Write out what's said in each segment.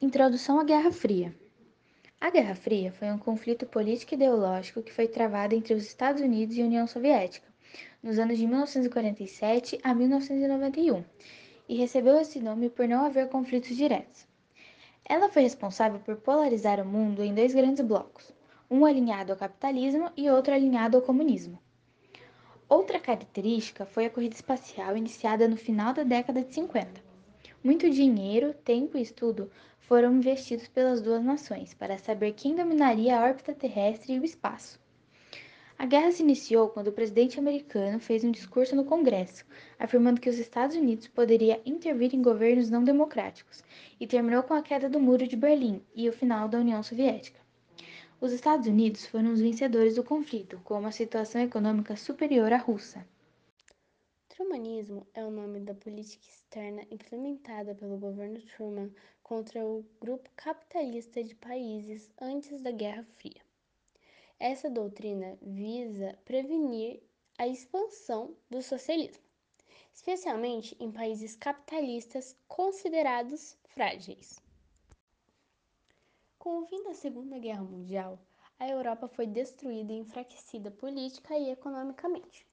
Introdução à Guerra Fria. A Guerra Fria foi um conflito político e ideológico que foi travado entre os Estados Unidos e a União Soviética nos anos de 1947 a 1991 e recebeu esse nome por não haver conflitos diretos. Ela foi responsável por polarizar o mundo em dois grandes blocos, um alinhado ao capitalismo e outro alinhado ao comunismo. Outra característica foi a corrida espacial iniciada no final da década de 50. Muito dinheiro, tempo e estudo foram investidos pelas duas nações para saber quem dominaria a órbita terrestre e o espaço. A guerra se iniciou quando o presidente americano fez um discurso no Congresso, afirmando que os Estados Unidos poderia intervir em governos não democráticos, e terminou com a queda do Muro de Berlim e o final da União Soviética. Os Estados Unidos foram os vencedores do conflito, com uma situação econômica superior à russa. Trumanismo é o nome da política externa implementada pelo governo Truman contra o grupo capitalista de países antes da Guerra Fria. Essa doutrina visa prevenir a expansão do socialismo, especialmente em países capitalistas considerados frágeis. Com o fim da Segunda Guerra Mundial, a Europa foi destruída e enfraquecida política e economicamente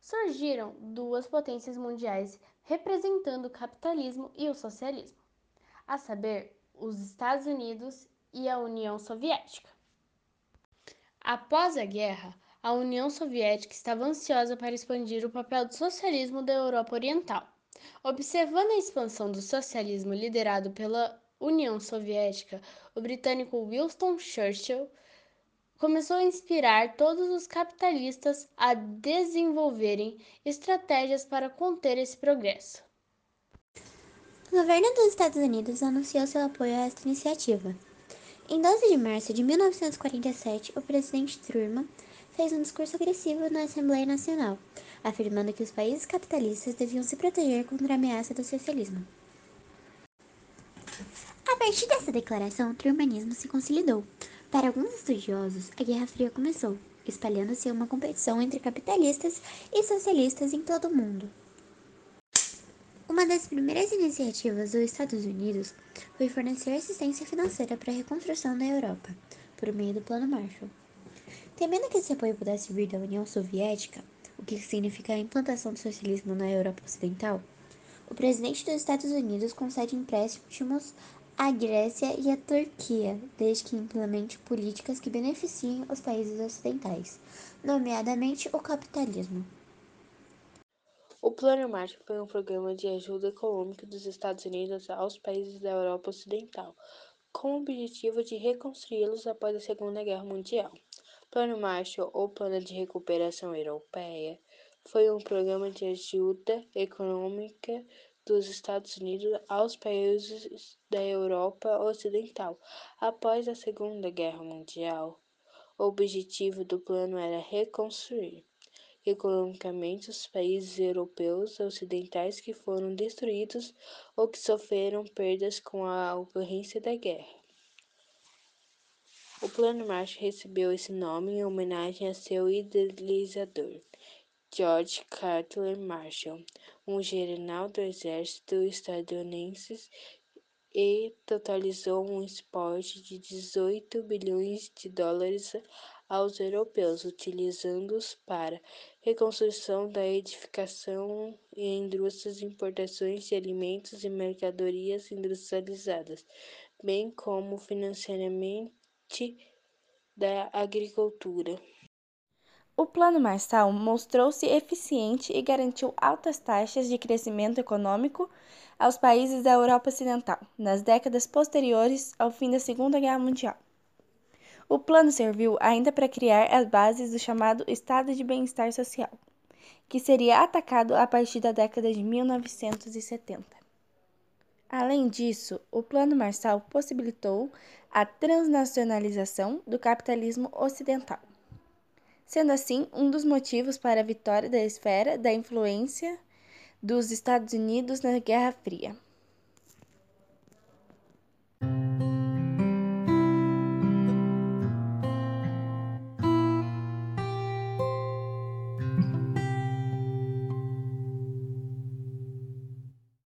surgiram duas potências mundiais representando o capitalismo e o socialismo, a saber, os Estados Unidos e a União Soviética. Após a guerra, a União Soviética estava ansiosa para expandir o papel do socialismo da Europa Oriental. Observando a expansão do socialismo liderado pela União Soviética, o britânico Winston Churchill começou a inspirar todos os capitalistas a desenvolverem estratégias para conter esse progresso. O governo dos Estados Unidos anunciou seu apoio a esta iniciativa. Em 12 de março de 1947, o presidente Truman fez um discurso agressivo na Assembleia Nacional, afirmando que os países capitalistas deviam se proteger contra a ameaça do socialismo. A partir dessa declaração, o trumanismo se consolidou, para alguns estudiosos, a Guerra Fria começou, espalhando-se uma competição entre capitalistas e socialistas em todo o mundo. Uma das primeiras iniciativas dos Estados Unidos foi fornecer assistência financeira para a reconstrução da Europa, por meio do Plano Marshall. Temendo que esse apoio pudesse vir da União Soviética, o que significa a implantação do socialismo na Europa Ocidental, o presidente dos Estados Unidos concede empréstimos a Grécia e a Turquia, desde que implemente políticas que beneficiem os países ocidentais, nomeadamente o capitalismo. O Plano Marshall foi um programa de ajuda econômica dos Estados Unidos aos países da Europa Ocidental, com o objetivo de reconstruí-los após a Segunda Guerra Mundial. Plano Marshall, ou Plano de Recuperação Europeia, foi um programa de ajuda econômica dos Estados Unidos aos países da Europa Ocidental. Após a Segunda Guerra Mundial, o objetivo do plano era reconstruir economicamente os países europeus ocidentais que foram destruídos ou que sofreram perdas com a ocorrência da guerra. O Plano Marshall recebeu esse nome em homenagem a seu idealizador, George Cutler Marshall, um general do exército estadunidense e totalizou um exporte de 18 bilhões de dólares aos europeus, utilizando-os para reconstrução da edificação e indústrias, importações de alimentos e mercadorias industrializadas, bem como financiamento da agricultura. O Plano Marshall mostrou-se eficiente e garantiu altas taxas de crescimento econômico aos países da Europa Ocidental nas décadas posteriores ao fim da Segunda Guerra Mundial. O plano serviu ainda para criar as bases do chamado Estado de Bem-Estar Social, que seria atacado a partir da década de 1970. Além disso, o Plano Marshall possibilitou a transnacionalização do capitalismo ocidental sendo assim um dos motivos para a vitória da esfera da influência dos Estados Unidos na Guerra Fria.